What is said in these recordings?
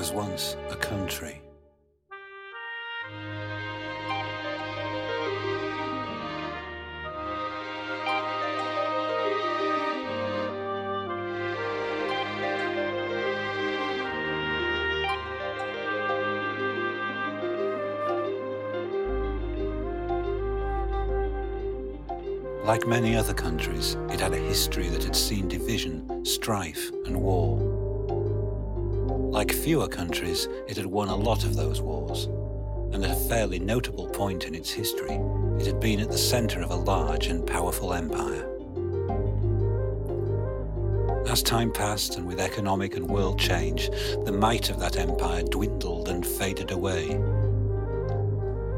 Was once a country. Like many other countries, it had a history that had seen division, strife, and war. Like fewer countries, it had won a lot of those wars, and at a fairly notable point in its history, it had been at the centre of a large and powerful empire. As time passed and with economic and world change, the might of that empire dwindled and faded away.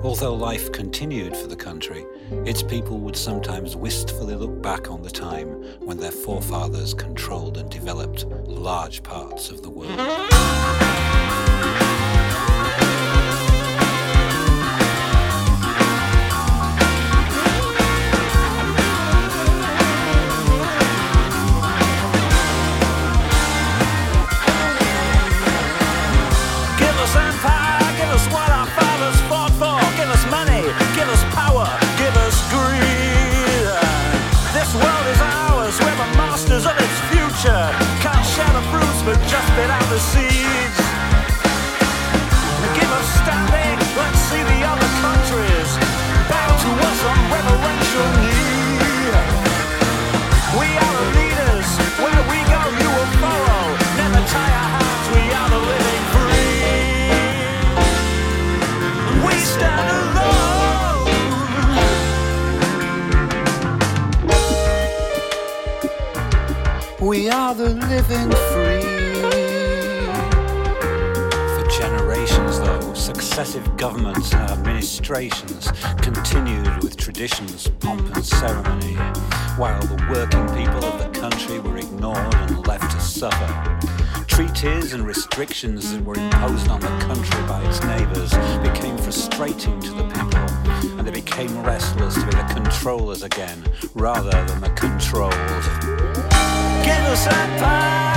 Although life continued for the country, its people would sometimes wistfully look back on the time when their forefathers controlled and developed large parts of the world. Restrictions that were imposed on the country by its neighbours became frustrating to the people, and they became restless to be the controllers again rather than the controlled. Give us. Give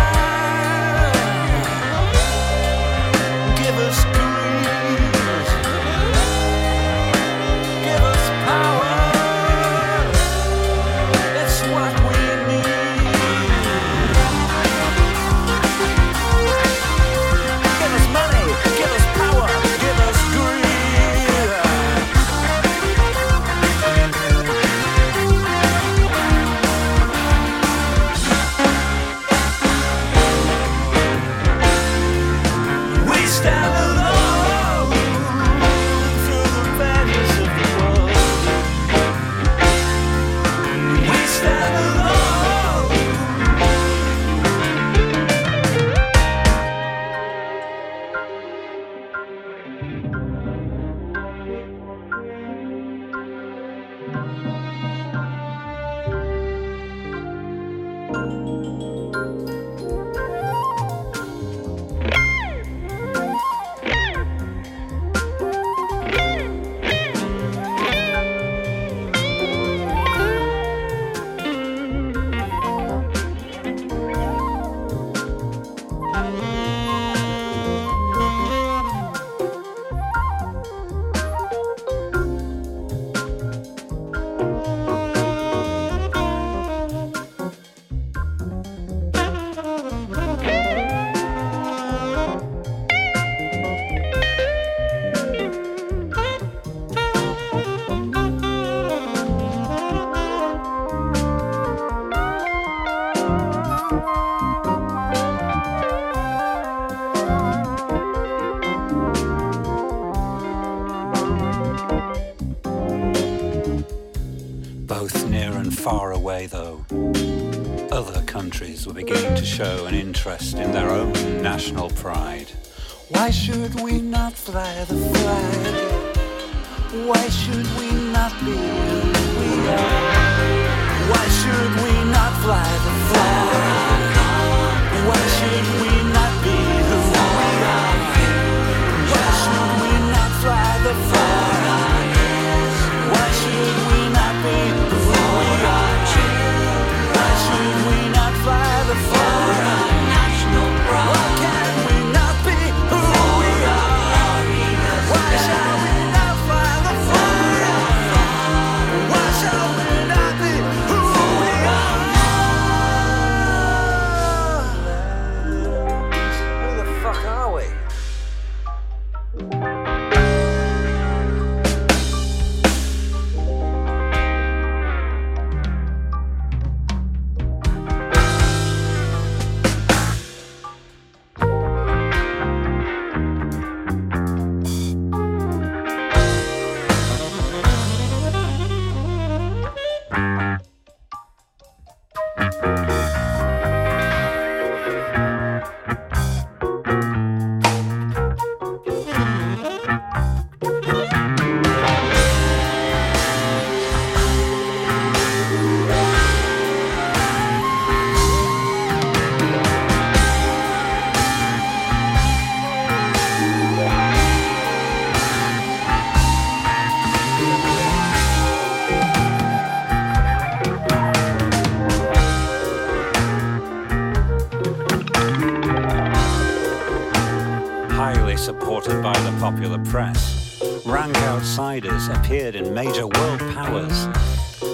appeared in major world powers,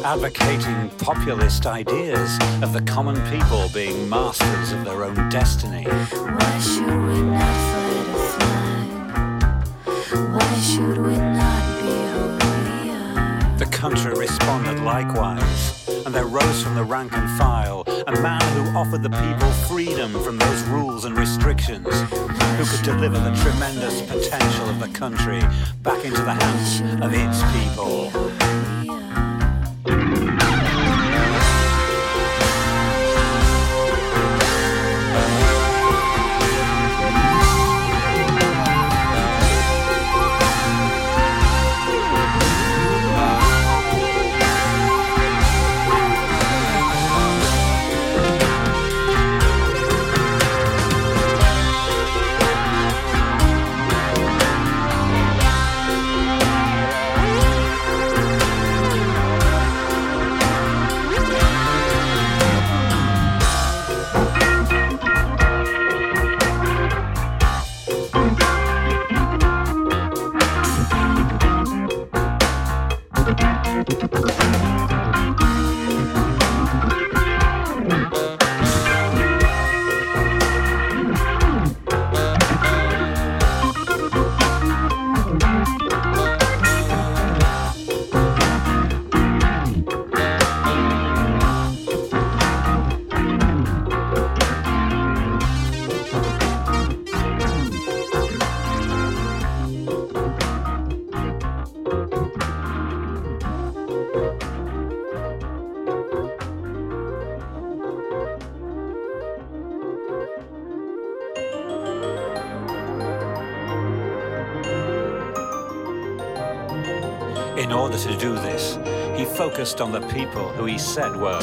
advocating populist ideas of the common people being masters of their own destiny. Why should we not fight a flag? Why should we not be who we are? The country responded likewise, and there rose from the rank and file a man who offered the people freedom from those rules and restrictions, who could deliver the tremendous potential of the country back into the hands of its people. Focused on the people who he said were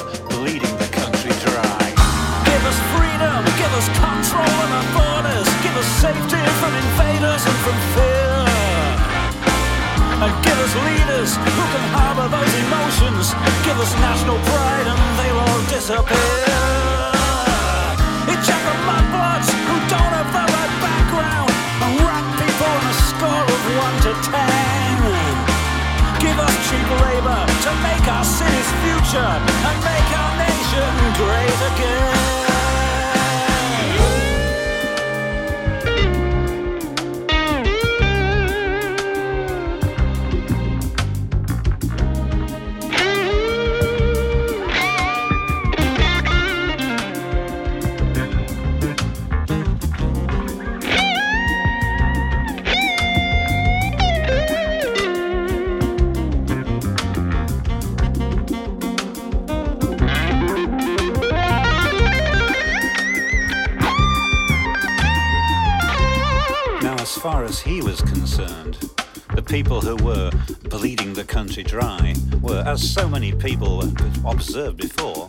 as so many people observed before,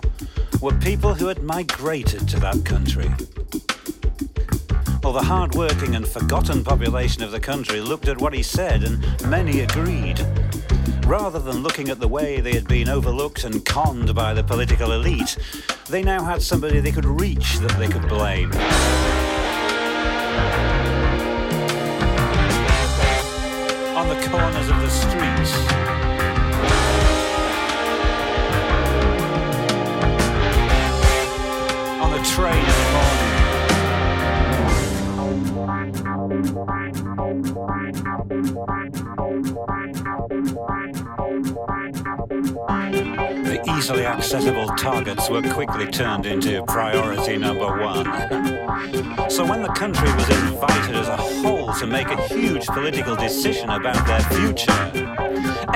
were people who had migrated to that country. Well, the hard-working and forgotten population of the country looked at what he said, and many agreed. Rather than looking at the way they had been overlooked and conned by the political elite, they now had somebody they could reach that they could blame. on the corners of the streets. The easily accessible targets were quickly turned into priority number one. So when the country was invited as a whole to make a huge political decision about their future,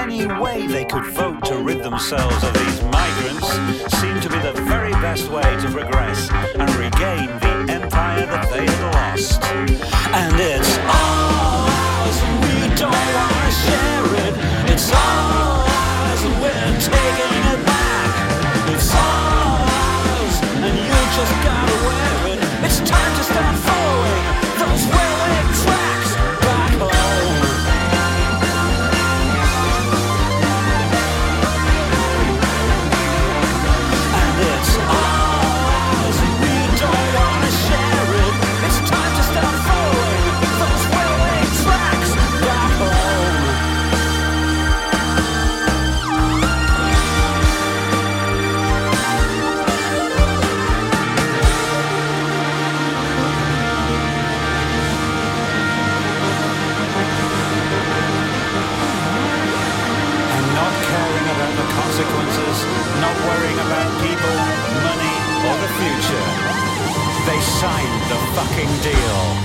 any way they could vote to rid themselves of these migrants seemed to be the very best way to progress and regain the empire that they had lost. And it's all ours, and we don't wanna share it. It's all ours, and we're taking it back. It's all ours, and you just gotta wear it. It's time to start signed the fucking deal.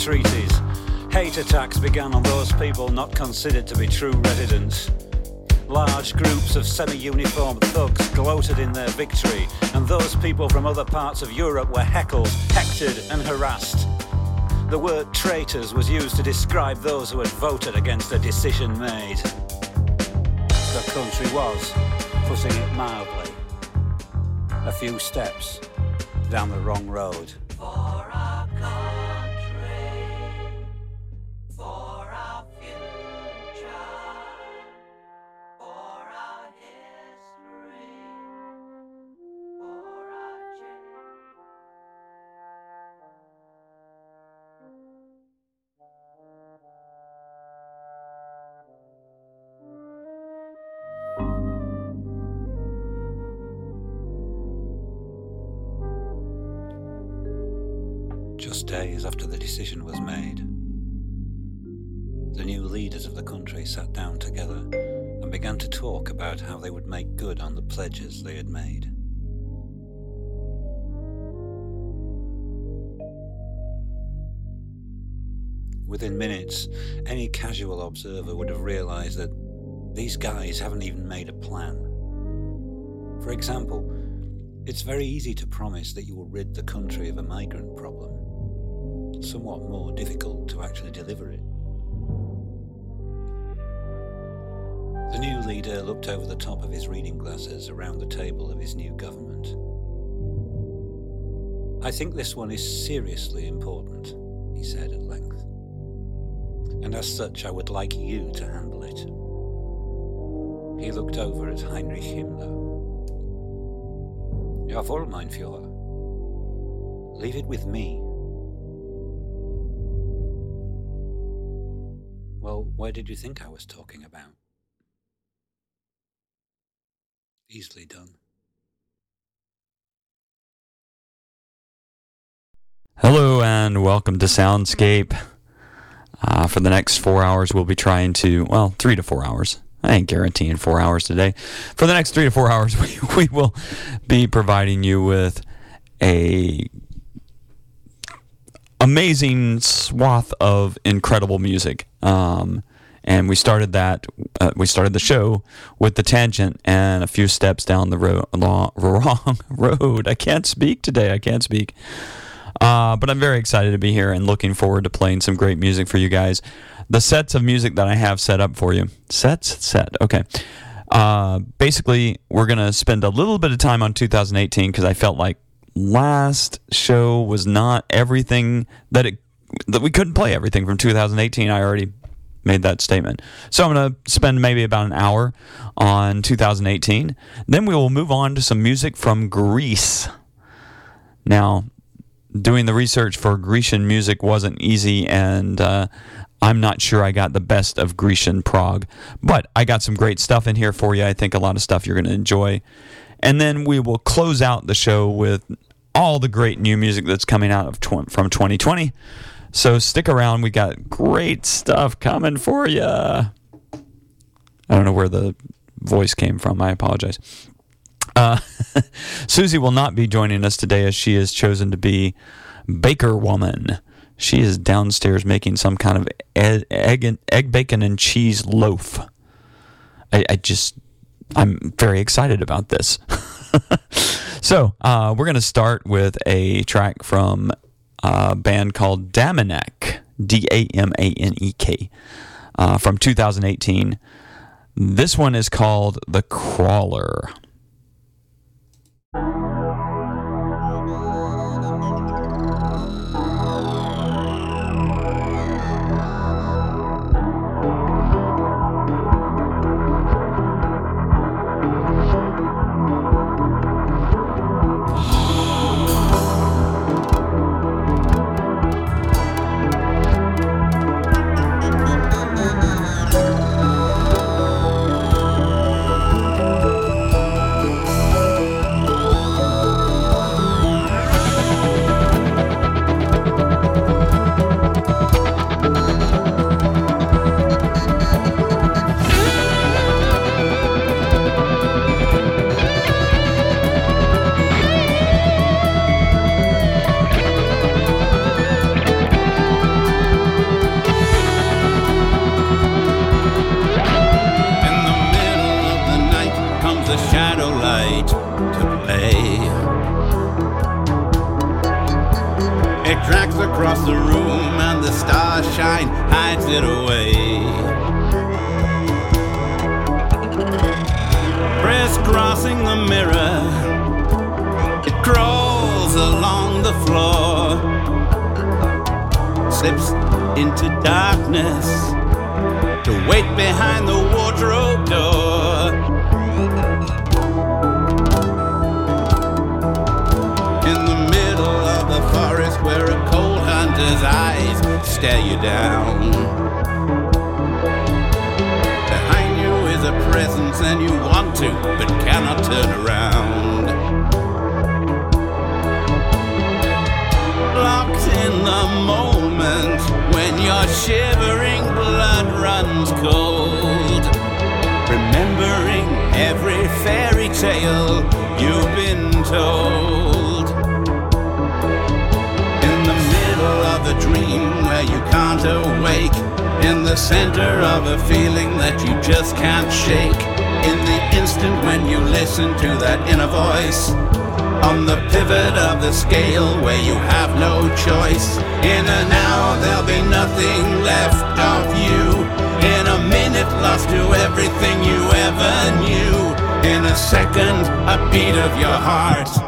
Treaties. Hate attacks began on those people not considered to be true residents. Large groups of semi-uniformed thugs gloated in their victory, and those people from other parts of Europe were heckled, hectored and harassed. The word traitors was used to describe those who had voted against a decision made. The country was, putting it mildly, a few steps down the wrong road. Decision was made. The new leaders of the country sat down together and began to talk about how they would make good on the pledges they had made. Within minutes, any casual observer would have realized that these guys haven't even made a plan. For example, it's very easy to promise that you will rid the country of a migrant problem somewhat more difficult to actually deliver it. The new leader looked over the top of his reading glasses around the table of his new government. I think this one is seriously important, he said at length. And as such, I would like you to handle it. He looked over at Heinrich Himmler. Ja, Jawohl, mein Führer. Leave it with me. Well, where did you think I was talking about? Easily done. Hello and welcome to Soundscape. Uh, for the next four hours, we'll be trying to, well, three to four hours. I ain't guaranteeing four hours today. For the next three to four hours, we, we will be providing you with a amazing swath of incredible music. Um, and we started that. Uh, we started the show with the tangent and a few steps down the ro- wrong road. I can't speak today. I can't speak. Uh, but I'm very excited to be here and looking forward to playing some great music for you guys. The sets of music that I have set up for you. Sets? Set. Okay. Uh, basically, we're going to spend a little bit of time on 2018 because I felt like last show was not everything that it that we couldn't play everything from 2018. I already made that statement. So I'm going to spend maybe about an hour on 2018. Then we will move on to some music from Greece. Now, doing the research for Grecian music wasn't easy, and uh, I'm not sure I got the best of Grecian prog, but I got some great stuff in here for you. I think a lot of stuff you're going to enjoy. and then we will close out the show with all the great new music that's coming out of tw- from 2020. So stick around. We got great stuff coming for you. I don't know where the voice came from. I apologize. Uh, Susie will not be joining us today as she has chosen to be baker woman. She is downstairs making some kind of egg, egg, egg bacon and cheese loaf. I, I just, I'm very excited about this. so uh, we're going to start with a track from a band called Damanek, D A M A N E K, uh, from 2018. This one is called The Crawler. The center of a feeling that you just can't shake. In the instant when you listen to that inner voice. On the pivot of the scale where you have no choice. In an hour there'll be nothing left of you. In a minute lost to everything you ever knew. In a second, a beat of your heart.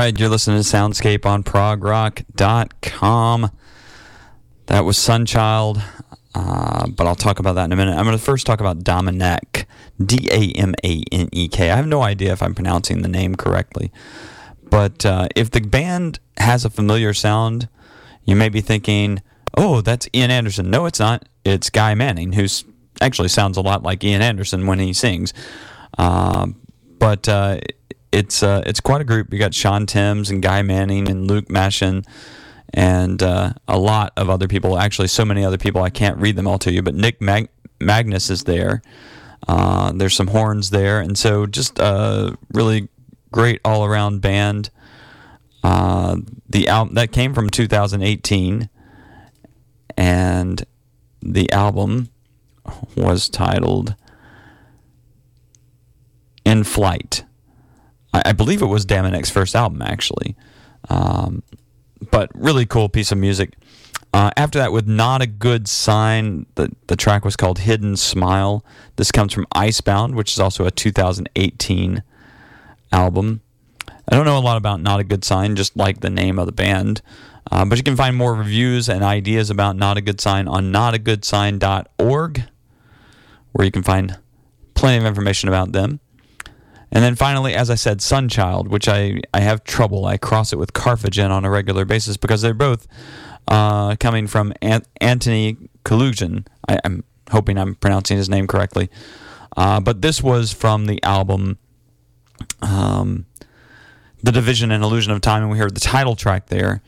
Right, you're listening to Soundscape on progrock.com. That was Sunchild, uh, but I'll talk about that in a minute. I'm going to first talk about Damanek, D A M A N E K. I have no idea if I'm pronouncing the name correctly, but uh, if the band has a familiar sound, you may be thinking, oh, that's Ian Anderson. No, it's not. It's Guy Manning, who actually sounds a lot like Ian Anderson when he sings. Um, but uh, it's uh, it's quite a group. You got Sean Timms and Guy Manning and Luke Machin and uh, a lot of other people. Actually, so many other people I can't read them all to you. But Nick Mag- Magnus is there. Uh, there's some horns there, and so just a really great all around band. Uh, the album that came from 2018, and the album was titled "In Flight." I, I believe it was Damanek's first album, actually. Um, but really cool piece of music. Uh, after that, with Not a Good Sign, the, the track was called Hidden Smile. This comes from Icebound, which is also a 2018 album. I don't know a lot about Not a Good Sign, just like the name of the band. Uh, but you can find more reviews and ideas about Not a Good Sign on notagoodsign.org, where you can find plenty of information about them. And then finally, as I said, Sunchild, which I, I have trouble. I cross it with Karfagen on a regular basis because they're both uh, coming from An- Anthony Kalugian. I, I'm hoping I'm pronouncing his name correctly. Uh, but this was from the album um, The Division and Illusion of Time, and we heard the title track there.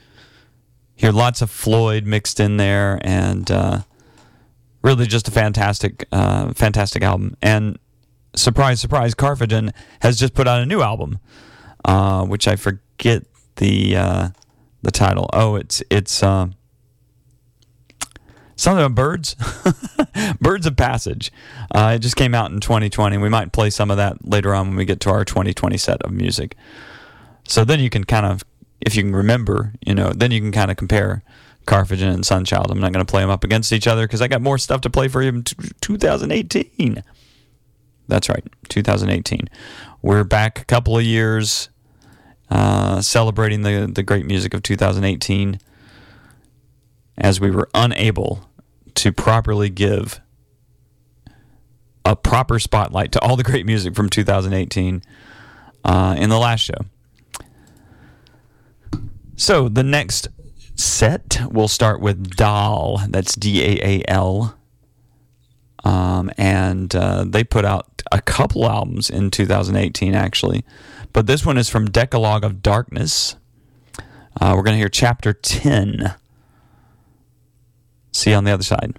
Hear lots of Floyd mixed in there, and uh, really just a fantastic, uh, fantastic album. And surprise, surprise, Karfagen has just put out a new album, uh, which I forget the uh, the title. Oh, it's it's uh, something about birds, birds of passage. Uh, it just came out in 2020. We might play some of that later on when we get to our 2020 set of music. So then you can kind of, if you can remember, you know, then you can kind of compare Karfagen and Sunchild. I'm not going to play them up against each other because I got more stuff to play for you in t- 2018. That's right, 2018. We're back a couple of years uh, celebrating the, the great music of 2018 as we were unable to properly give a proper spotlight to all the great music from 2018 uh, in the last show. So the next set we'll start with Daal. That's D A A L. Um, and uh, they put out a couple albums in 2018, actually. But this one is from Decalogue of Darkness. Uh, we're going to hear chapter 10. See you on the other side.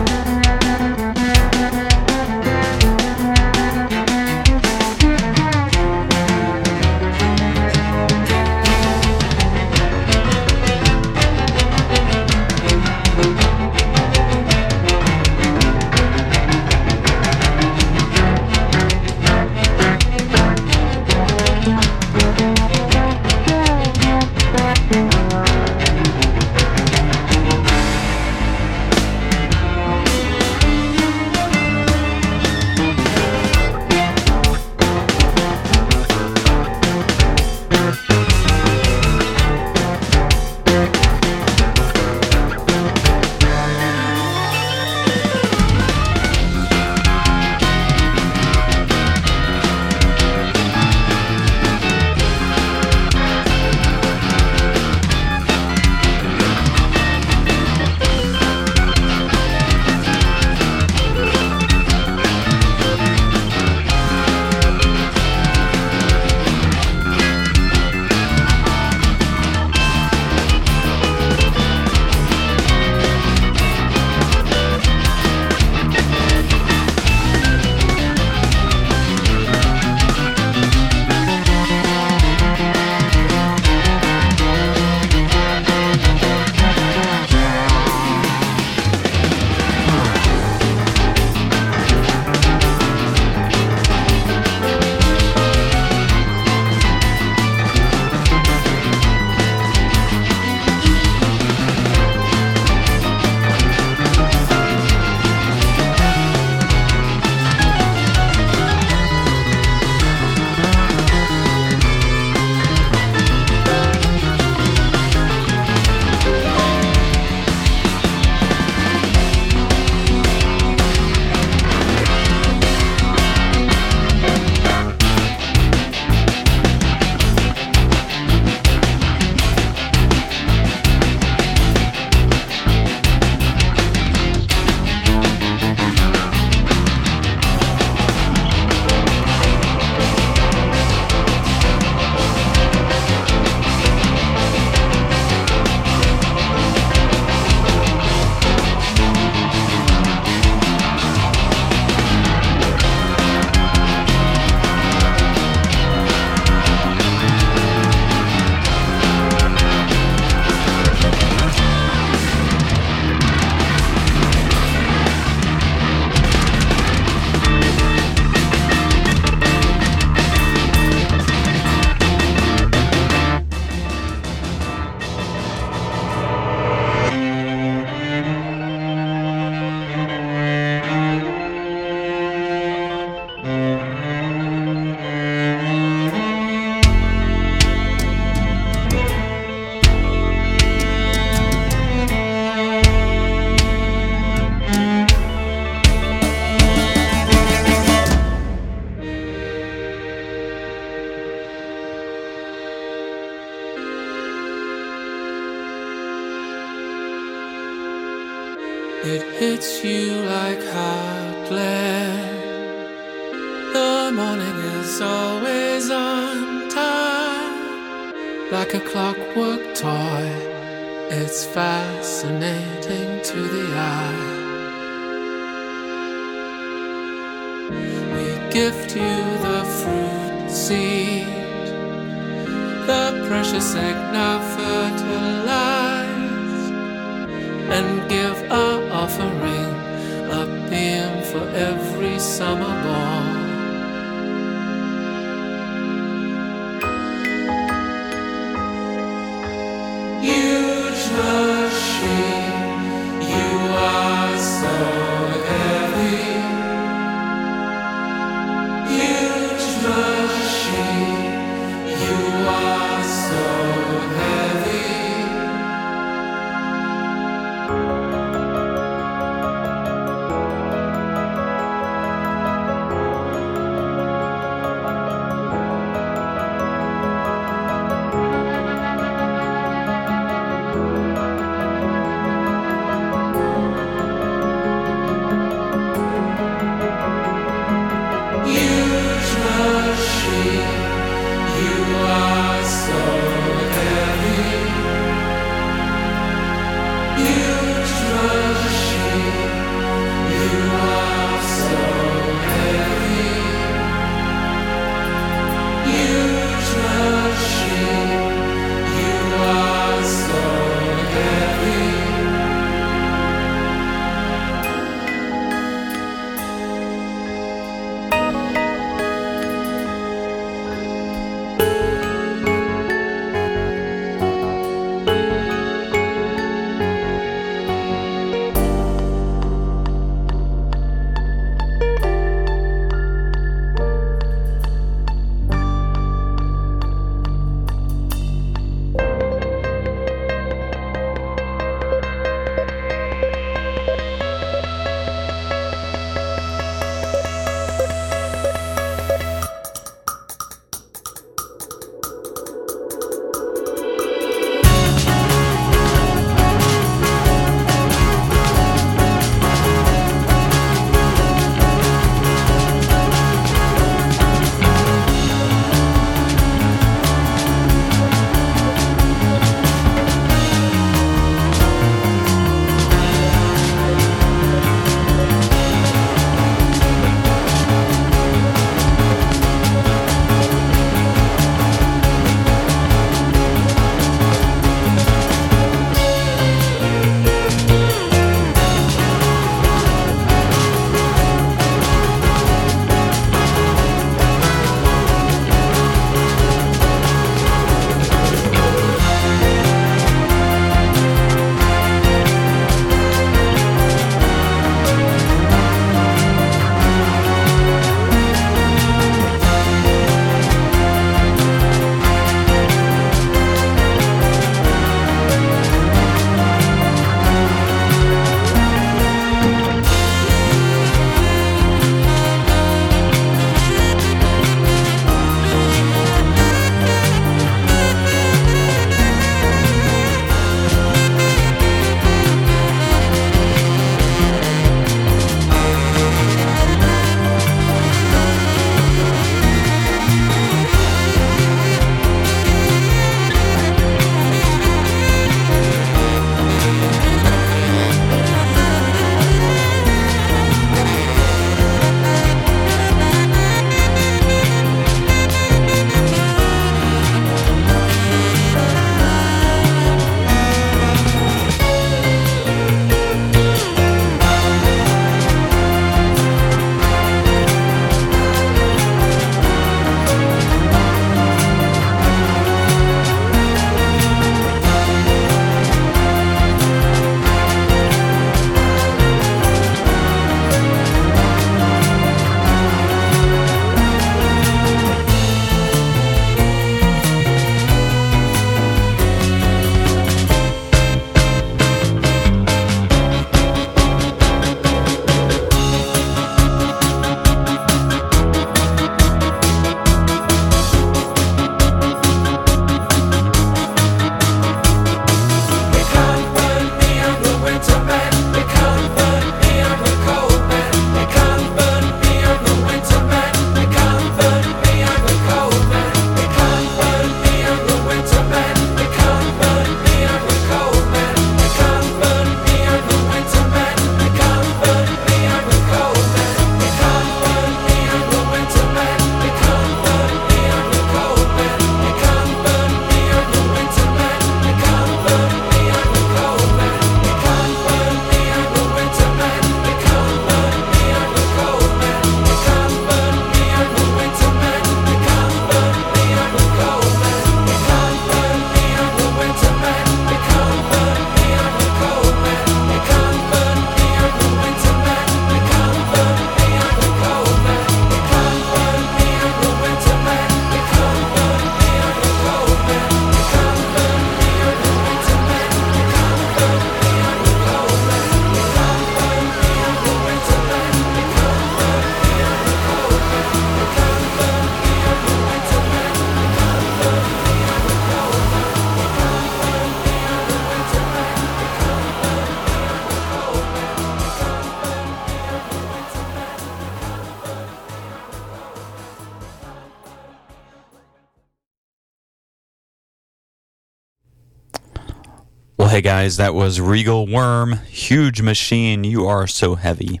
Hey guys, that was Regal Worm, Huge Machine, You Are So Heavy.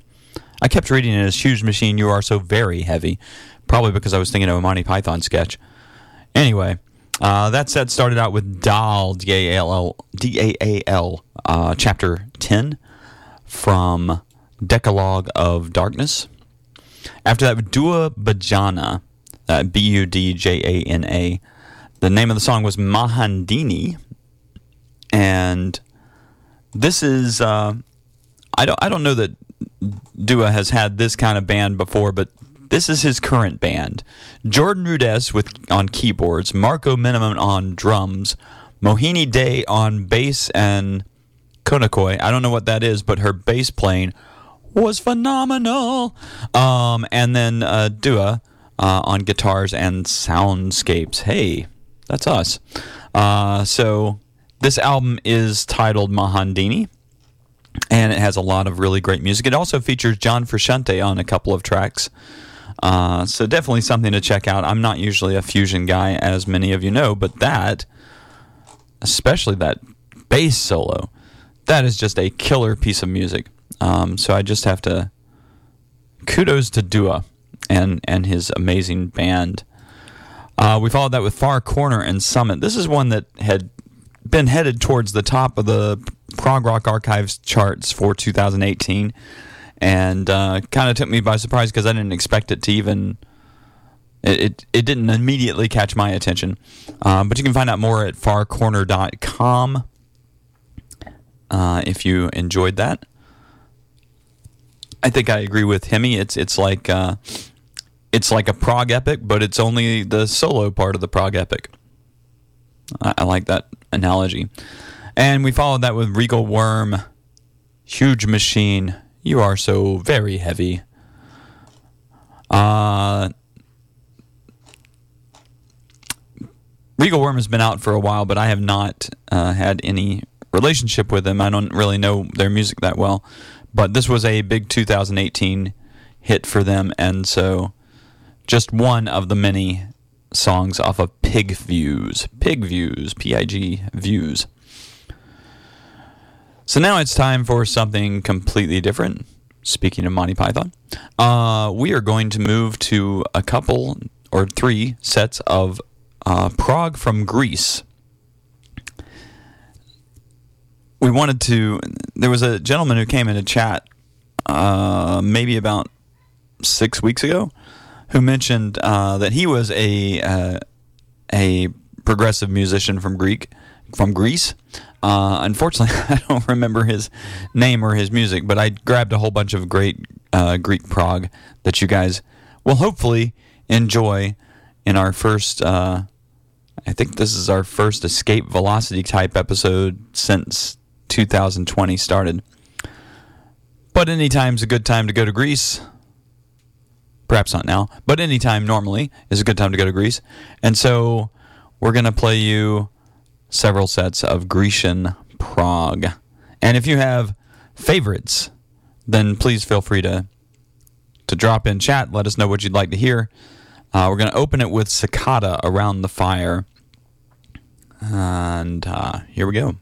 I kept reading it as Huge Machine, You Are So Very Heavy, probably because I was thinking of a Monty Python sketch. Anyway, uh, that set started out with Daal, D A L L, D A A L, uh, chapter 10 from Decalogue of Darkness. After that, Dewa Budjana, uh, B U D J A N A. The name of the song was Mahandini, and this is uh, I don't I don't know that Dewa has had this kind of band before, but this is his current band. Jordan Rudess with on keyboards, Marco Minnemann on drums, Mohini Dey on bass and Konnakol. I don't know what that is, but her bass playing was phenomenal. Um, and then uh, Dewa uh, on guitars and soundscapes. Hey, that's us. Uh, so this album is titled Mahandini, and it has a lot of really great music. It also features John Frusciante on a couple of tracks. Uh, so definitely something to check out. I'm not usually a fusion guy, as many of you know, but that, especially that bass solo, that is just a killer piece of music. Um, so I just have to kudos to Dewa and and his amazing band. Uh, we followed that with Far Corner and Summit. This is one that had been headed towards the top of the prog rock archives charts for 2018, and uh, kind of took me by surprise because I didn't expect it to even. It, it, it didn't immediately catch my attention, um, but you can find out more at farcorner.com uh, if you enjoyed that. I think I agree with Hemi. It's it's like uh, it's like a prog epic, but it's only the solo part of the prog epic. I, I like that analogy. And we followed that with Regal Worm, Huge Machine. You are so very heavy. Uh, Regal Worm has been out for a while, but I have not uh, had any relationship with them. I don't really know their music that well. But this was a big 2018 hit for them, and so just one of the many songs off of Pig Views. Pig Views, P I G Views. So now it's time for something completely different. Speaking of Monty Python, uh, we are going to move to a couple or three sets of uh, prog from Greece. We wanted to. There was a gentleman who came in to chat uh, maybe about six weeks ago who mentioned uh, that he was a uh, a progressive musician from Greek from Greece. Uh, unfortunately, I don't remember his name or his music, but I grabbed a whole bunch of great uh, Greek prog that you guys will hopefully enjoy in our first. Uh, I think this is our first escape velocity type episode since 2020 started. But anytime's a good time to go to Greece. Perhaps not now, but anytime normally is a good time to go to Greece. And so we're going to play you several sets of Grecian prog. And if you have favorites, then please feel free to to drop in chat. Let us know what you'd like to hear. Uh, we're going to open it with Ciccada Around the Fire. And uh, here we go.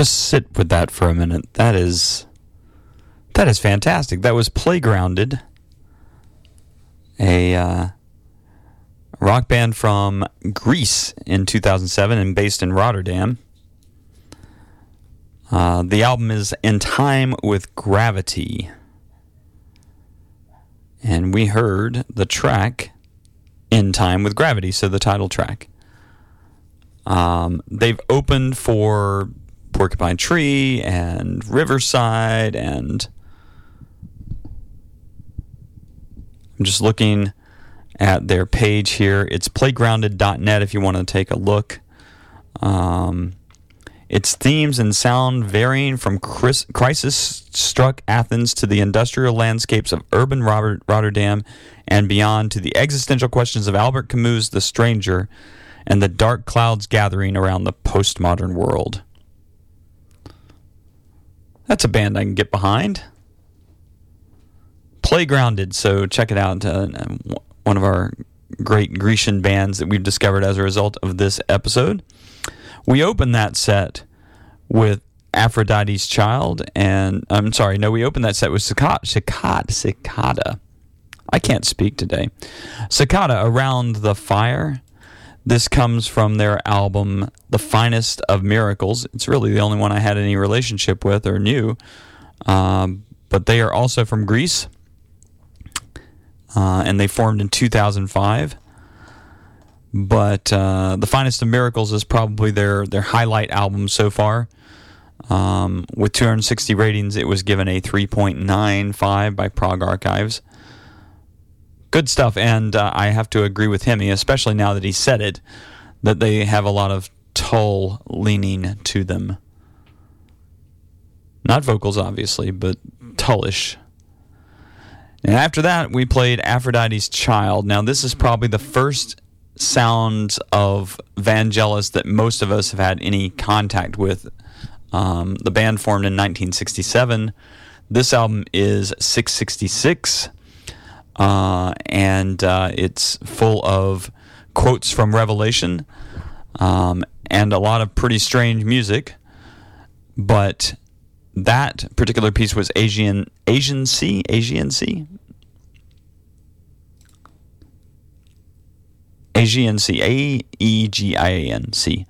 Just sit with that for a minute. That is that is fantastic. That was Playgrounded, a uh, rock band from Greece in 2007 and based in Rotterdam. Uh, the album is In Time with Gravity. And we heard the track In Time with Gravity, so the title track. Um, they've opened for Porcupine Tree and Riverside, and I'm just looking at their page here. It's playgrounded.net if you want to take a look. Um, its themes and sound varying from Chris- crisis struck Athens to the industrial landscapes of urban Robert, Rotterdam and beyond to the existential questions of Albert Camus' The Stranger and the dark clouds gathering around the postmodern world. That's a band I can get behind. Playgrounded, so check it out. Uh, one of our great Grecian bands that we've discovered as a result of this episode. We opened that set with Aphrodite's Child, and I'm sorry, no, we opened that set with Ciccada. Ciccada. Ciccada. I can't speak today. Ciccada, Around the Fire. This comes from their album, The Finest of Miracles. It's really the only one I had any relationship with or knew. Um, but they are also from Greece, uh, and they formed in 2005 but uh, the finest of miracles is probably their their highlight album so far um, with 260 ratings, it was given a 3.95 by Prog Archives. Good stuff, and uh, I have to agree with him, especially now that he said it, that they have a lot of Tull leaning to them. Not vocals, obviously, but Tullish. And after that, we played Aphrodite's Child. Now, this is probably the first sound of Vangelis that most of us have had any contact with um, the band formed in 1967. This album is 666, uh, and uh, it's full of quotes from Revelation um, and a lot of pretty strange music. But that particular piece was Asian Asian Sea Asian Sea Asian Sea A E G I A N C.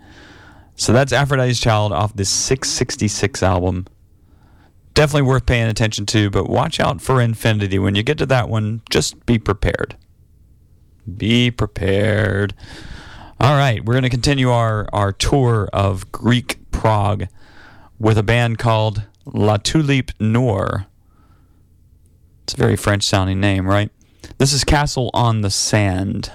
So that's Aphrodite's Child off this 666 album. Definitely worth paying attention to, but watch out for Infinity. When you get to that one, just be prepared. Be prepared. All right, we're going to continue our, our tour of Greek Prog with a band called La Tulipe Noire. It's a very French sounding name, right? This is Castle on the Sand.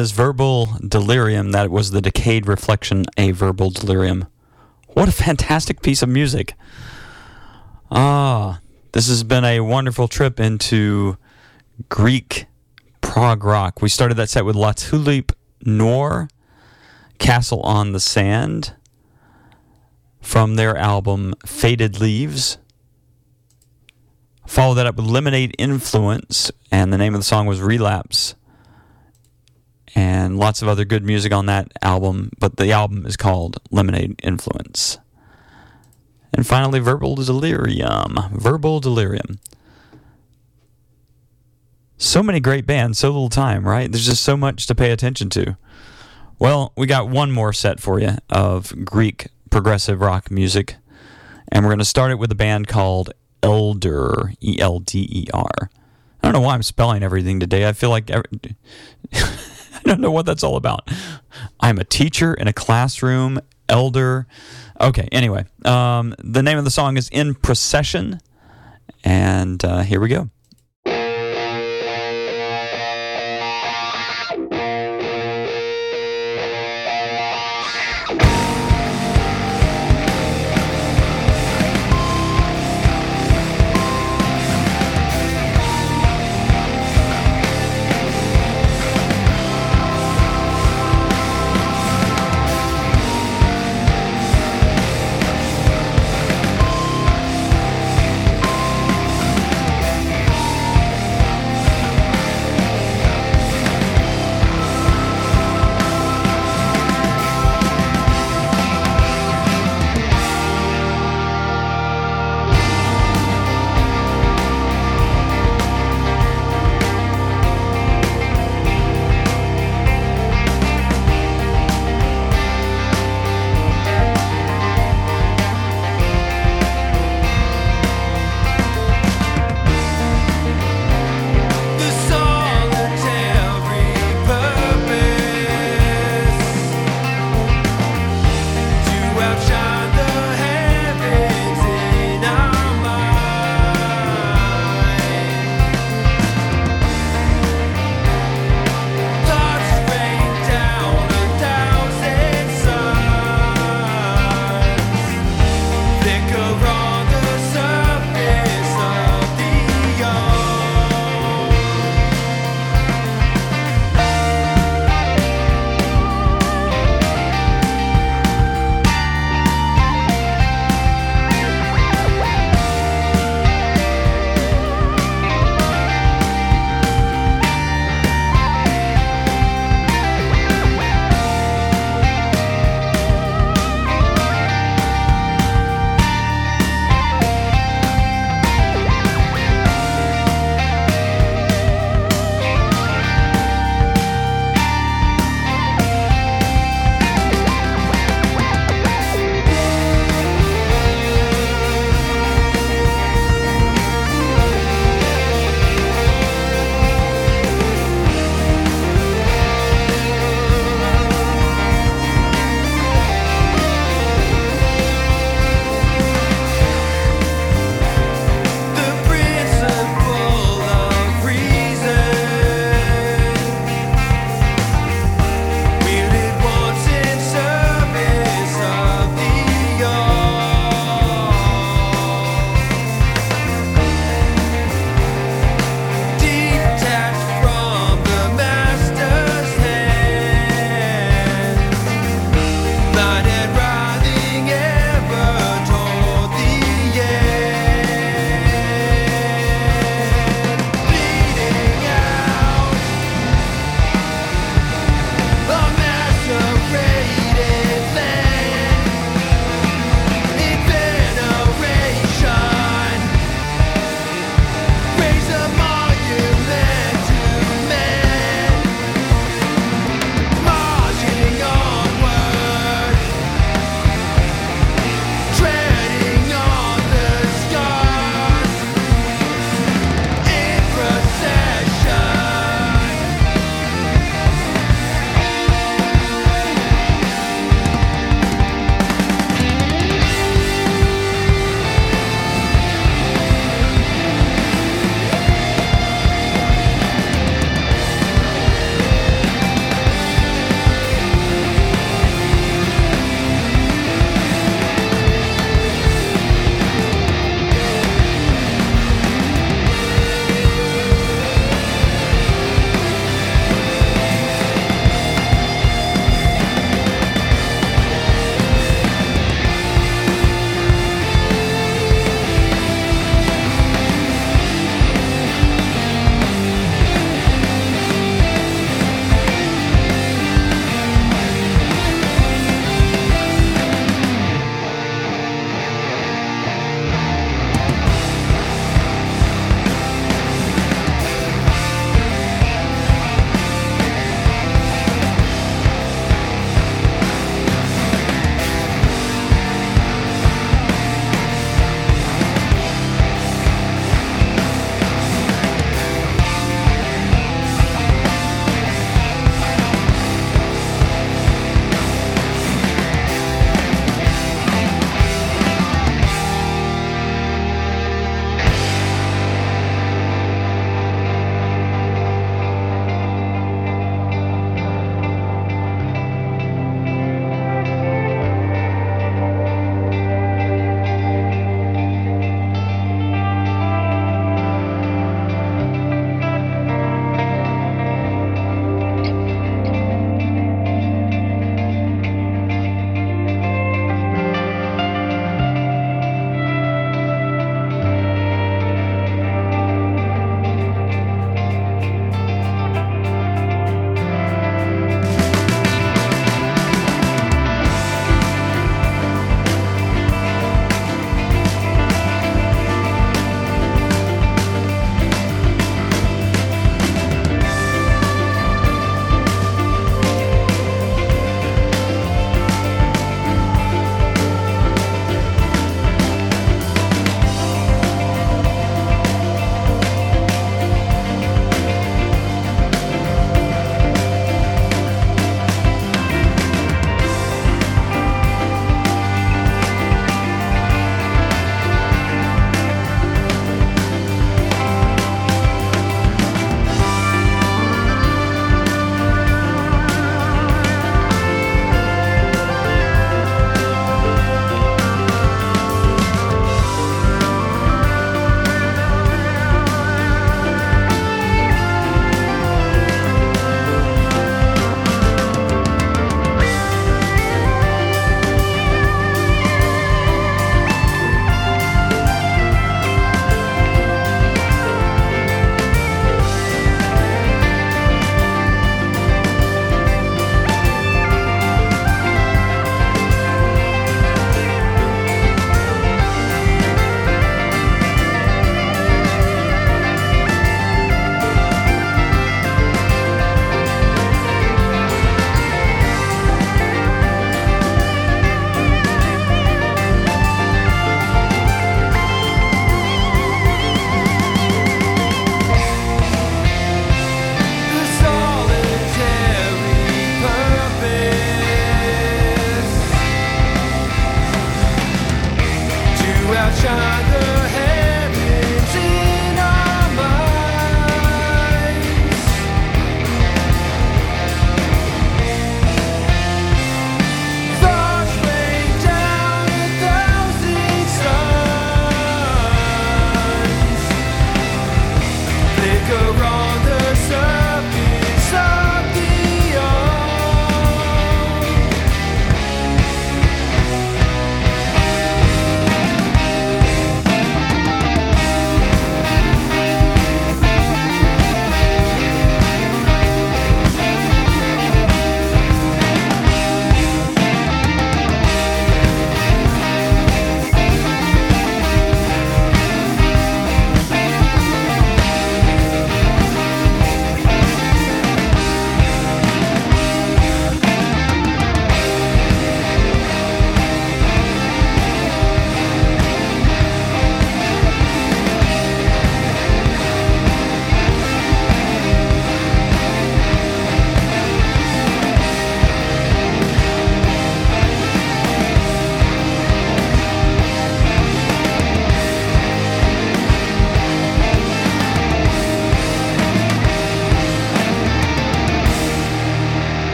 Is Verbal Delirium. That was the Decayed Reflection, a Verbal Delirium. What a fantastic piece of music. Ah, this has been a wonderful trip into Greek prog rock. We started that set with La Noir, Castle on the Sand, from their album Faded Leaves. Followed that up with Lemonade Influence, and the name of the song was Relapse and lots of other good music on that album, but the album is called Lemonade Influence. And finally, Verbal Delirium. Verbal Delirium. So many great bands, so little time, right? There's just so much to pay attention to. Well, we got one more set for you of Greek progressive rock music, and we're going to start it with a band called Elder, E L D E R. I don't know why I'm spelling everything today. I feel like. Every- I don't know what that's all about. I'm a teacher in a classroom, elder. Okay, anyway, um, the name of the song is In Procession, and uh, here we go.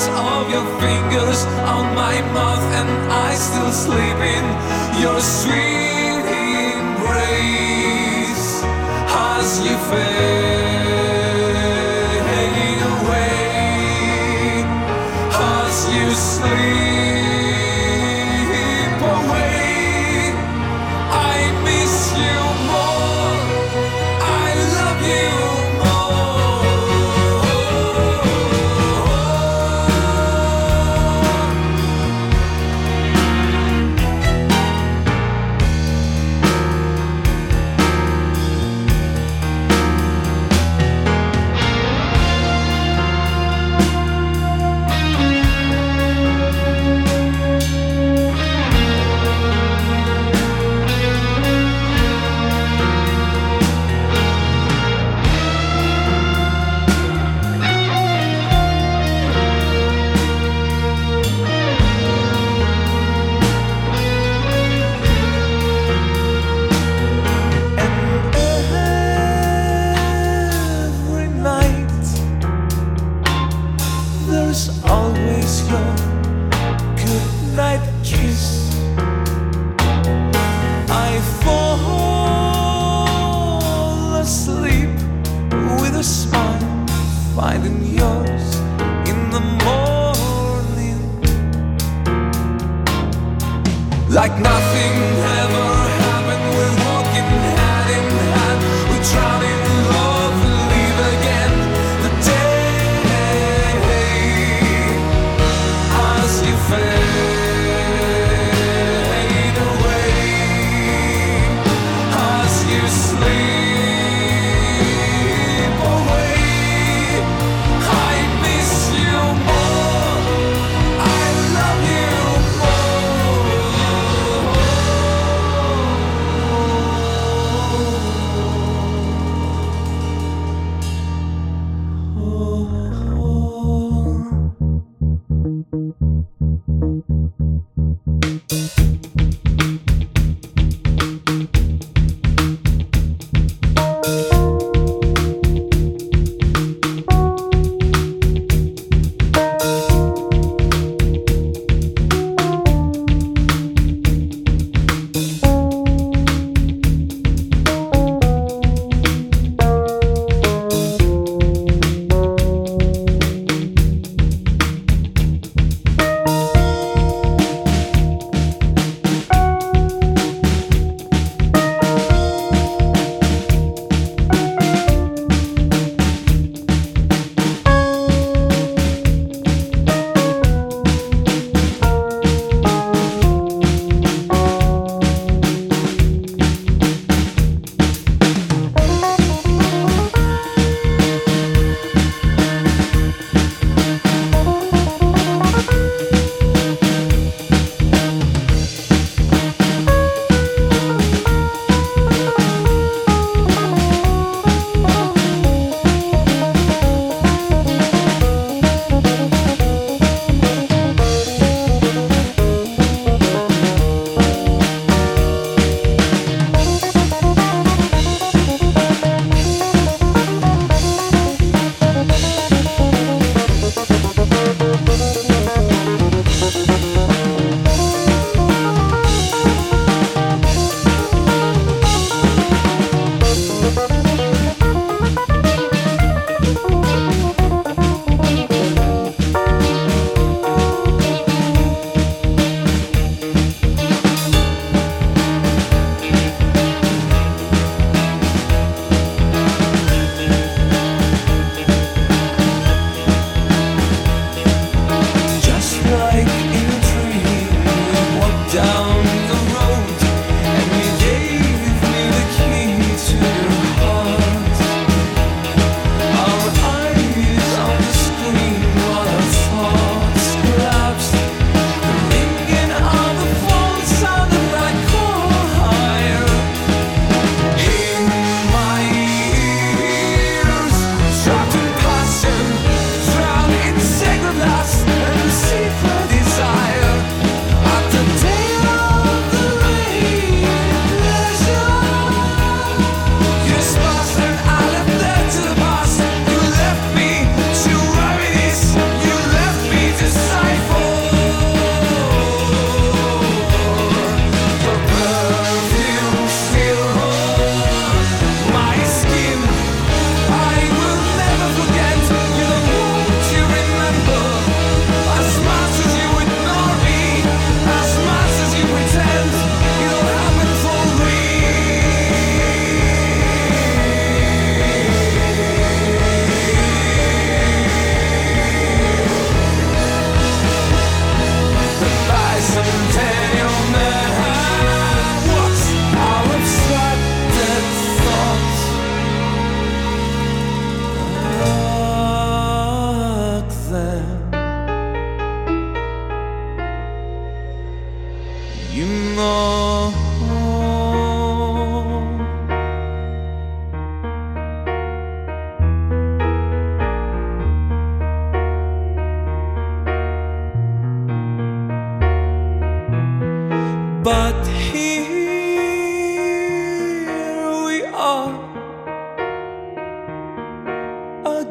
touch of your fingers on my mouth, and I still sleep in your sweet.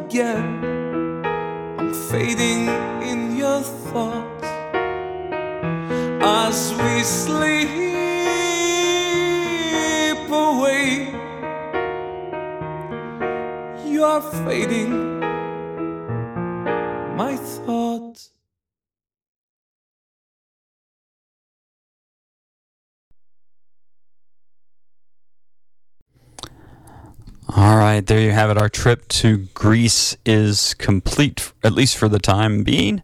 again. I'm fading in your thoughts as we sleep away. You are fading. Right, there you have it. Our trip to Greece is complete, at least for the time being.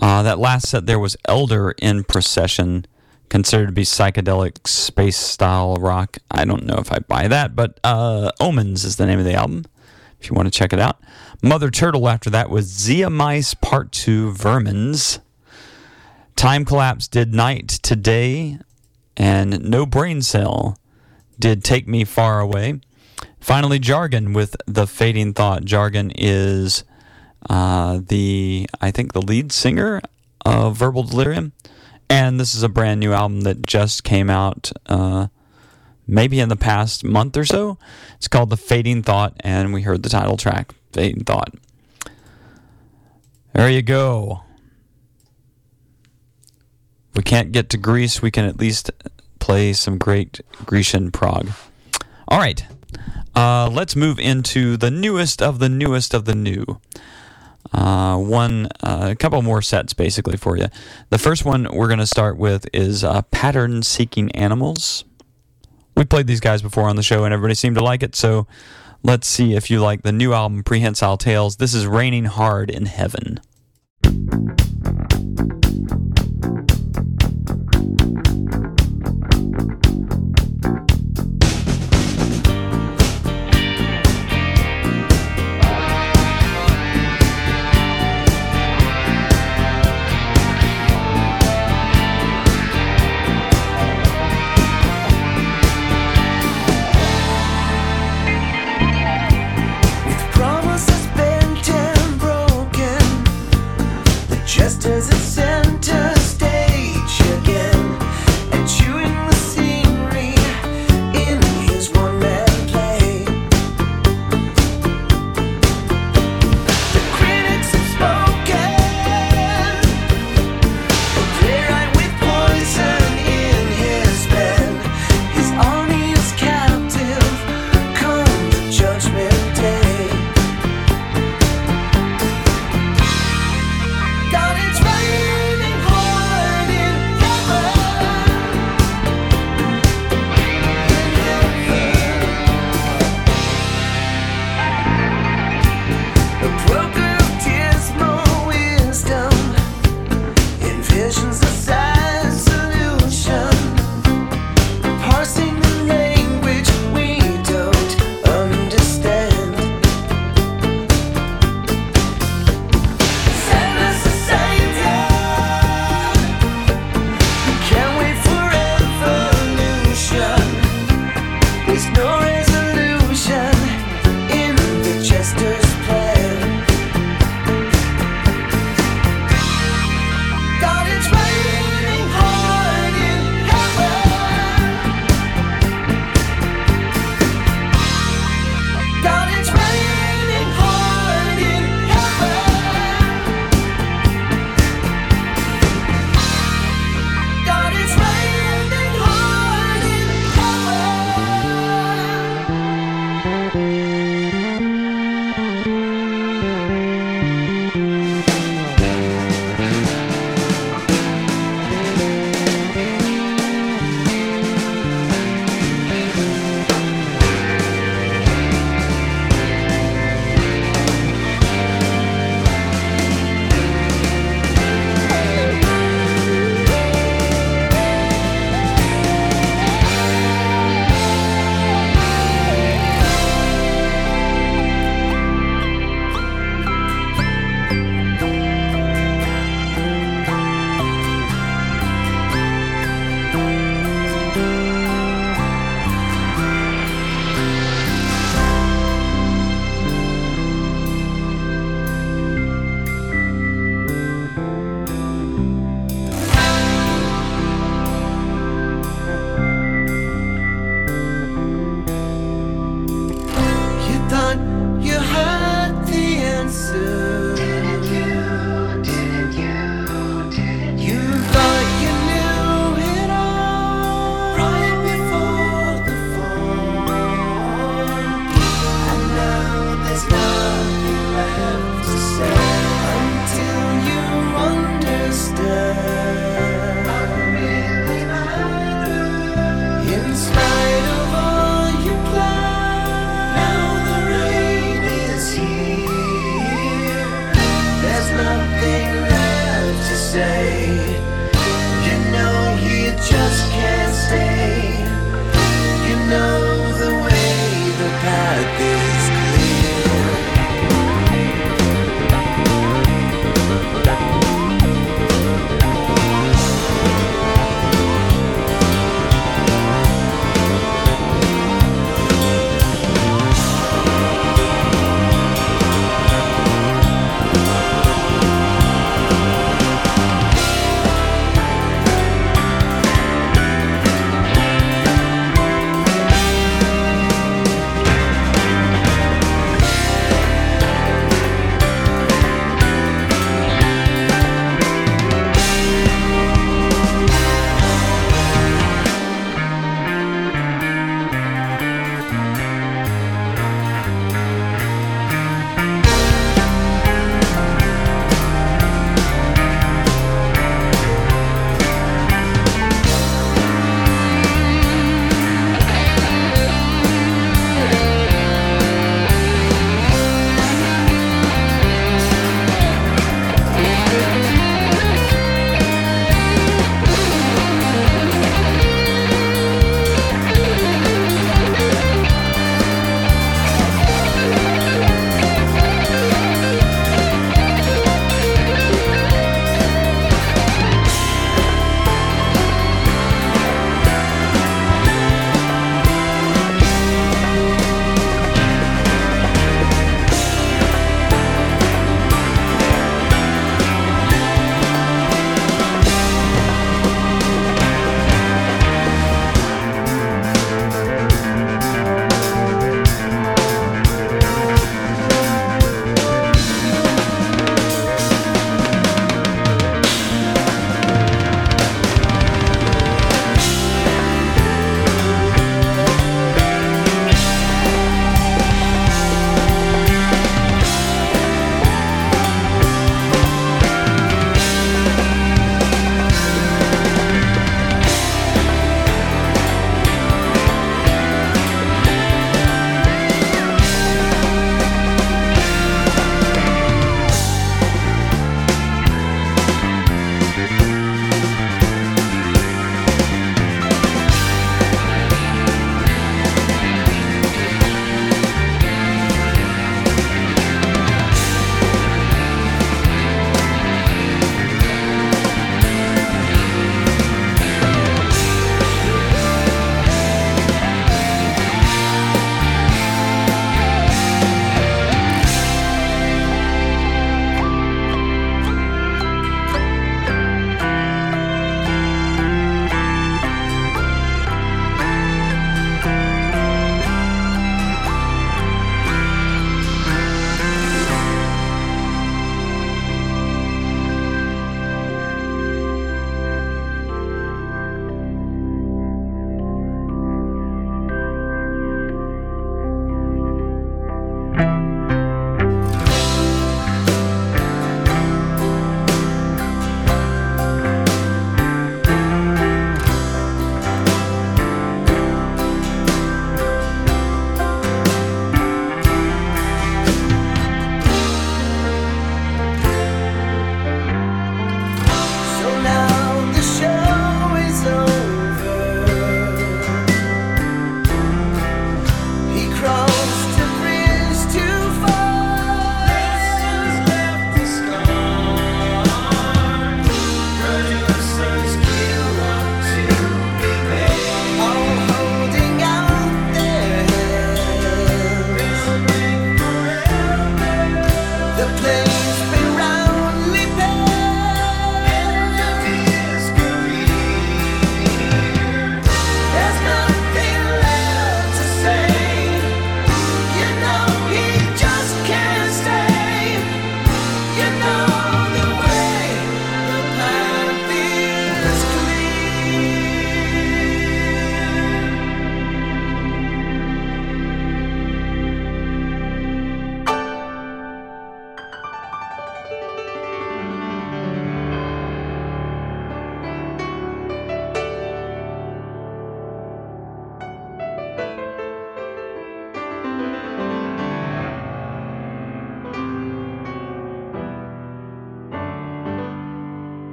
Uh, that last set there was Elder in Procession, considered to be psychedelic space style rock. I don't know if I buy that, but uh, Omens is the name of the album, if you want to check it out. Mother Turtle after that was Zea Mice Part 2 Vermins. Time Collapse did Night to Day, and No Brain Cell did Take Me Far Away. Finally, Jargon with The Fading Thought. Jargon is uh, the, I think, the lead singer of Verbal Delirium. And this is a brand new album that just came out uh, maybe in the past month or so. It's called The Fading Thought, and we heard the title track, Fading Thought. There you go. We can't get to Greece. We can at least play some great Grecian prog. All right. Uh, let's move into the newest of the newest of the new. Uh, one, uh, a couple more sets basically for you. The first one we're going to start with is uh, Pattern Seeking Animals. We played these guys before on the show and everybody seemed to like it, so let's see if you like the new album Prehensile Tales. This is Raining Hard in Heaven. Promises bent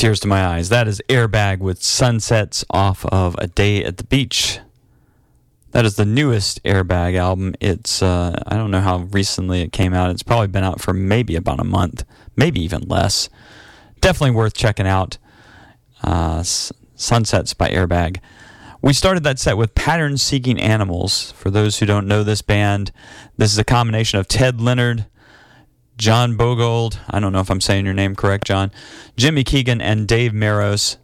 tears to my eyes. That is Airbag with Sunsets off of A Day at the Beach. That is the newest Airbag album. It's, uh, I don't know how recently it came out. It's probably been out for maybe about a month, maybe even less. Definitely worth checking out. Uh, Sunsets by Airbag. We started that set with Pattern Seeking Animals. For those who don't know this band, this is a combination of Ted Leonard, John Boegehold, I don't know if I'm saying your name correct, John, Jimmy Keegan, and Dave Meros.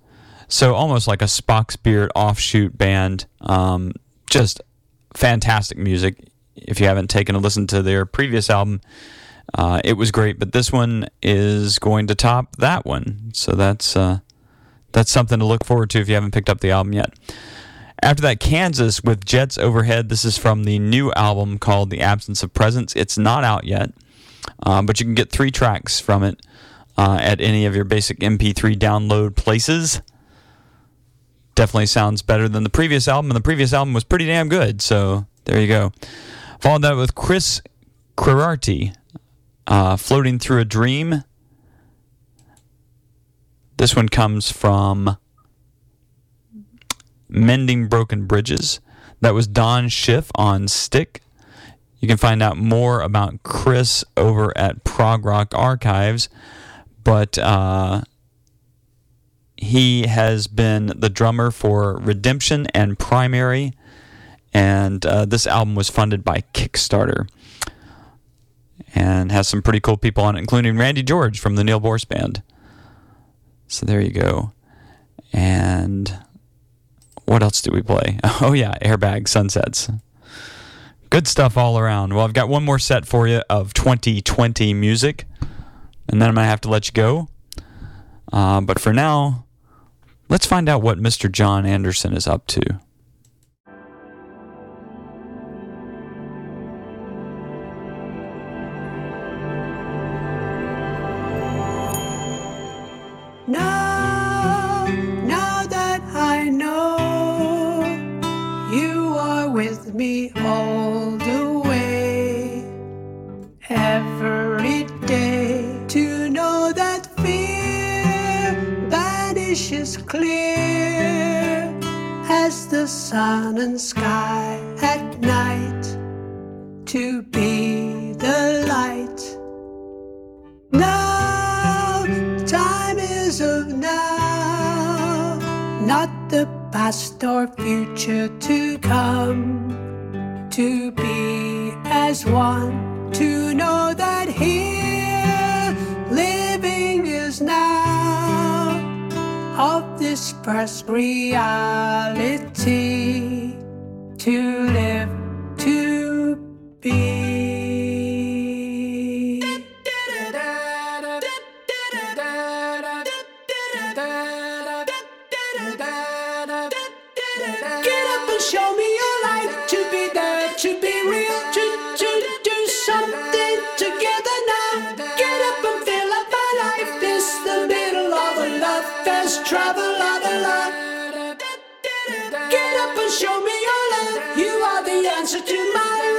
So almost like a Spock's Beard offshoot band. Um, just fantastic music. If you haven't taken a listen to their previous album, uh, it was great. But this one is going to top that one. So that's uh, that's something to look forward to if you haven't picked up the album yet. After that, Kansas with Jets Overhead. This is from the new album called The Absence of Presence. It's not out yet, uh, but you can get three tracks from it uh, at any of your basic MP3 download places. Definitely sounds better than the previous album, and the previous album was pretty damn good. So there you go. Followed that with Chris Quirarte, uh, Floating Through a Dream. This one comes from Mending Broken Bridges. That was Don Schiff on Stick. You can find out more about Chris over at Prog Rock Archives, but uh, he has been the drummer for Redemption and Prymary, and uh, this album was funded by Kickstarter and has some pretty cool people on it, including Randy George from the Neal Morse Band. So there you go. And what else do we play? Oh, yeah, Airbag Sunsets. Good stuff all around. Well, I've got one more set for you of 2020 music, and then I'm going to have to let you go. Uh, but for now, let's find out what Mr. Jon Anderson is up to. Me all the way, every day to know that fear vanishes clear as the sun and sky at night to be the light. Now, time is of now, not the past or future to come. To be as one, to know that here living is now of this first reality to live to be. Show me your love. You are the answer to my life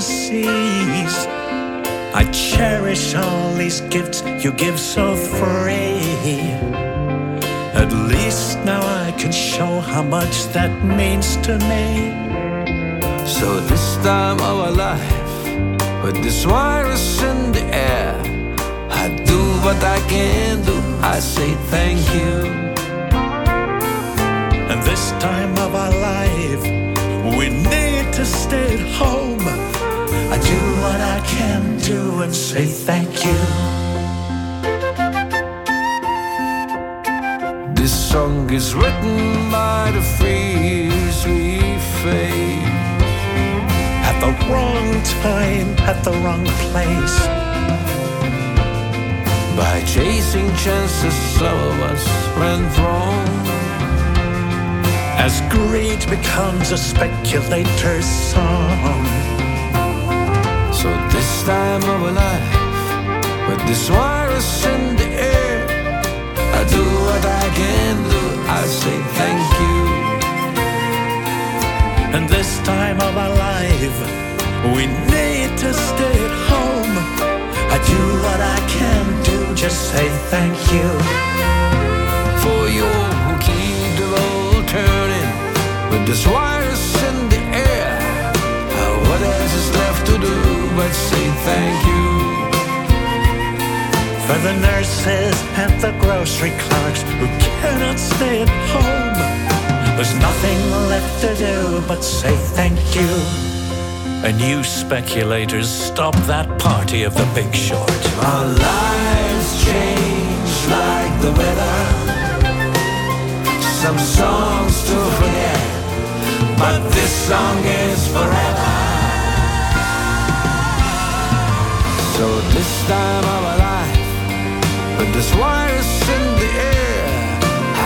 seas. I cherish all these gifts you give so free. At least now I can show how much that means to me. So this time of our life, with this virus in the air, I do what I can do. I say thank you. And this time of our life, I do what I can do and say thank you. This song is written by the fears we face. At the wrong time, at the wrong place. By chasing chances, some of us went wrong. As greed becomes a speculator's song. So this time of our life, with this virus in the air, I do what I can do. I say thank you. And this time of our life, we need to stay at home. I do what I can do, just say thank you. For you who keep the world turning with this virus but say thank you? For the nurses and the grocery clerks who cannot stay at home. There's nothing left to do but say thank you. And you speculators, stop that party of the big short. Our lives change like the weather. Some songs to forget, but this song is forever. So this time of our life, with this virus in the air,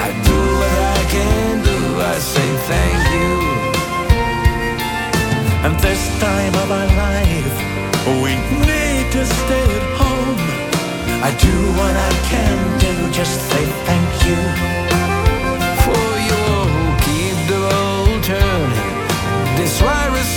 I do what I can do. I say thank you. And this time of our life, we need to stay at home. I do what I can do. Just say thank you for you who keep the world turning. This virus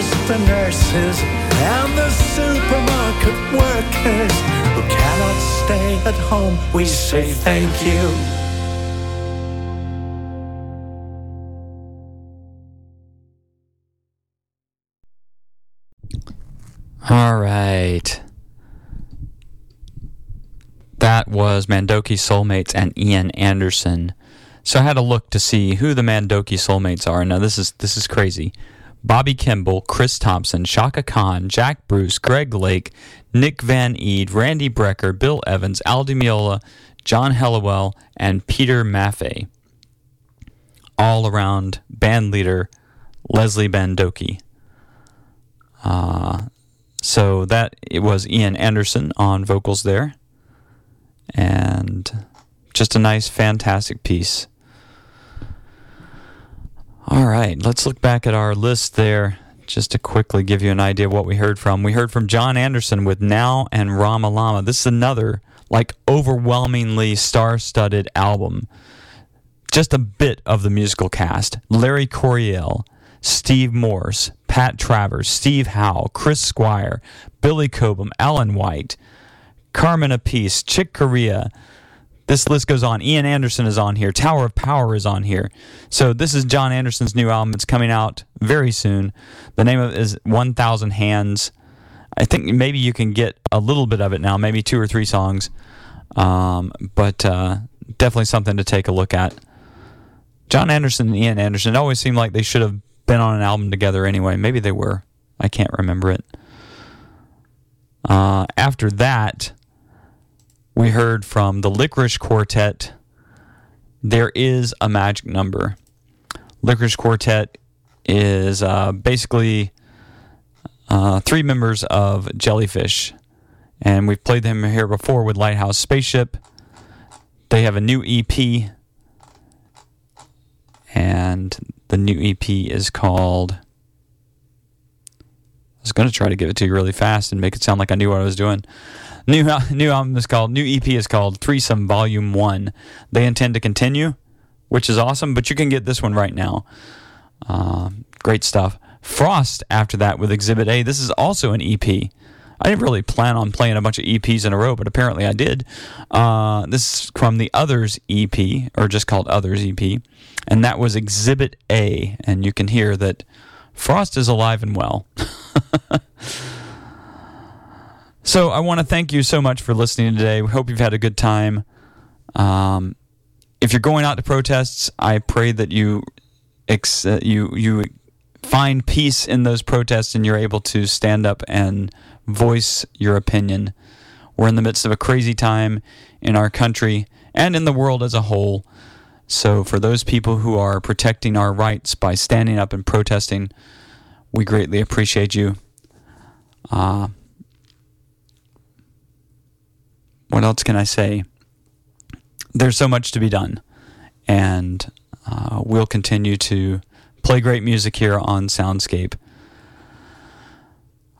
doctors, the nurses, and the supermarket workers who cannot stay at home, we say thank you. All right. That was Mandoki Soulmates and Ian Anderson. So I had to look to see who the Mandoki Soulmates are. Now this is this is crazy. Bobby Kimball, Chris Thompson, Chaka Khan, Jack Bruce, Greg Lake, Nick Van Eede, Randy Brecker, Bill Evans, Al Di Meola, John Helliwell, and Peter Maffay. All around band leader Leslie Mandoki. Uh, so that it was Ian Anderson on vocals there. And just a nice, fantastic piece. All right, let's look back at our list there just to quickly give you an idea of what we heard from. We heard from Jon Anderson with Now and Rama Lama. This is another, like, overwhelmingly star studded album. Just a bit of the musical cast Larry Coryell, Steve Morse, Pat Travers, Steve Howe, Chris Squire, Billy Cobham, Alan White, Carmine Appice, Chick Corea. This list goes on. Ian Anderson is on here. Tower of Power is on here. So this is Jon Anderson's new album. It's coming out very soon. The name of it is 1000 Hands. I think maybe you can get a little bit of it now, maybe two or three songs. Um, but uh, definitely something to take a look at. Jon Anderson and Ian Anderson it always seemed like they should have been on an album together anyway. Maybe they were. I can't remember it. Uh, after that, we heard from the Lickerish Quartet. There is a magic number. Lickerish Quartet is uh, basically uh, three members of Jellyfish, and we've played them here before with Lighthouse Spaceship. They have a new EP, and the new EP is called. I was going to try to give it to you really fast and make it sound like I knew what I was doing. New new album is called new EP is called Threesome Volume One. They intend to continue, which is awesome. But you can get this one right now. Uh, great stuff. Frost after that with Exhibit A. This is also an EP. I didn't really plan on playing a bunch of EPs in a row, but apparently I did. Uh, this is from the Others EP, or just called Others EP, and that was Exhibit A. And you can hear that Frost is alive and well. so I want to thank you so much for listening today. We hope you've had a good time. Um, if you're going out to protests, I pray that you ex- uh, you you find peace in those protests and you're able to stand up and voice your opinion. We're in the midst of a crazy time in our country and in the world as a whole. So, for those people who are protecting our rights by standing up and protesting, we greatly appreciate you. Uh, what else can I say? There's so much to be done, and uh, we'll continue to play great music here on Soundscape.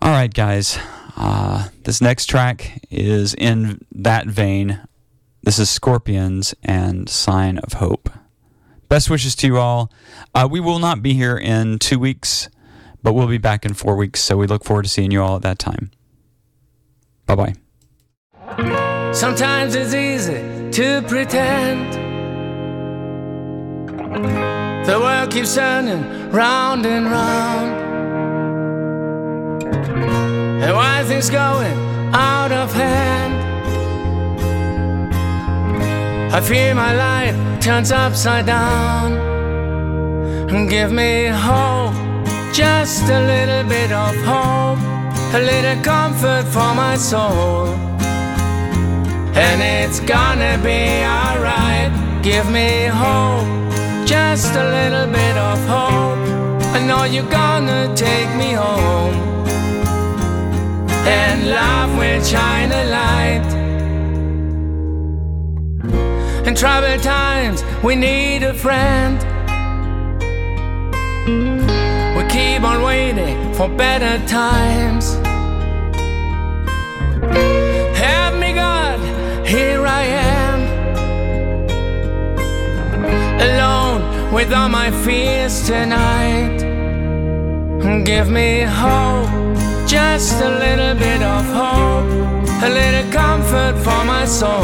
All right, guys. Uh, this next track is in that vein. This is Scorpions and Sign of Hope. Best wishes to you all. Uh, we will not be here in two weeks, but we'll be back in four weeks. So we look forward to seeing you all at that time. Bye bye. Sometimes it's easy to pretend. The world keeps turning round and round. And why things going out of hand? I fear my life turns upside down. And Give me hope, just a little bit of hope, a little comfort for my soul. And it's gonna be alright. Give me hope, just a little bit of hope. I know you're gonna take me home. And love will shine a light. In troubled times, we need a friend. We keep on waiting for better times. Here I am. Alone with all my fears tonight. Give me hope, just a little bit of hope, a little comfort for my soul.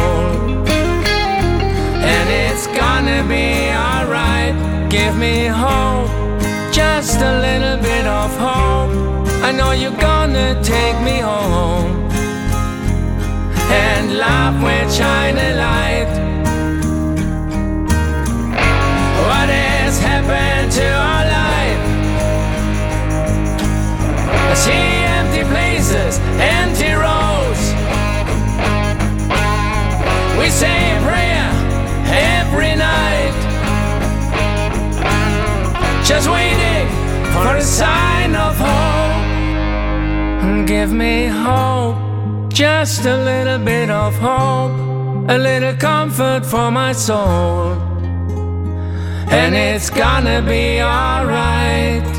And it's gonna be alright. Give me hope, just a little bit of hope. I know you're gonna take me home. And love will shine a light. What has happened to our life? I see empty places, empty roads. We say a prayer every night. Just waiting for a sign of hope. Give me hope, just a little bit of hope, a little comfort for my soul. And it's gonna be alright.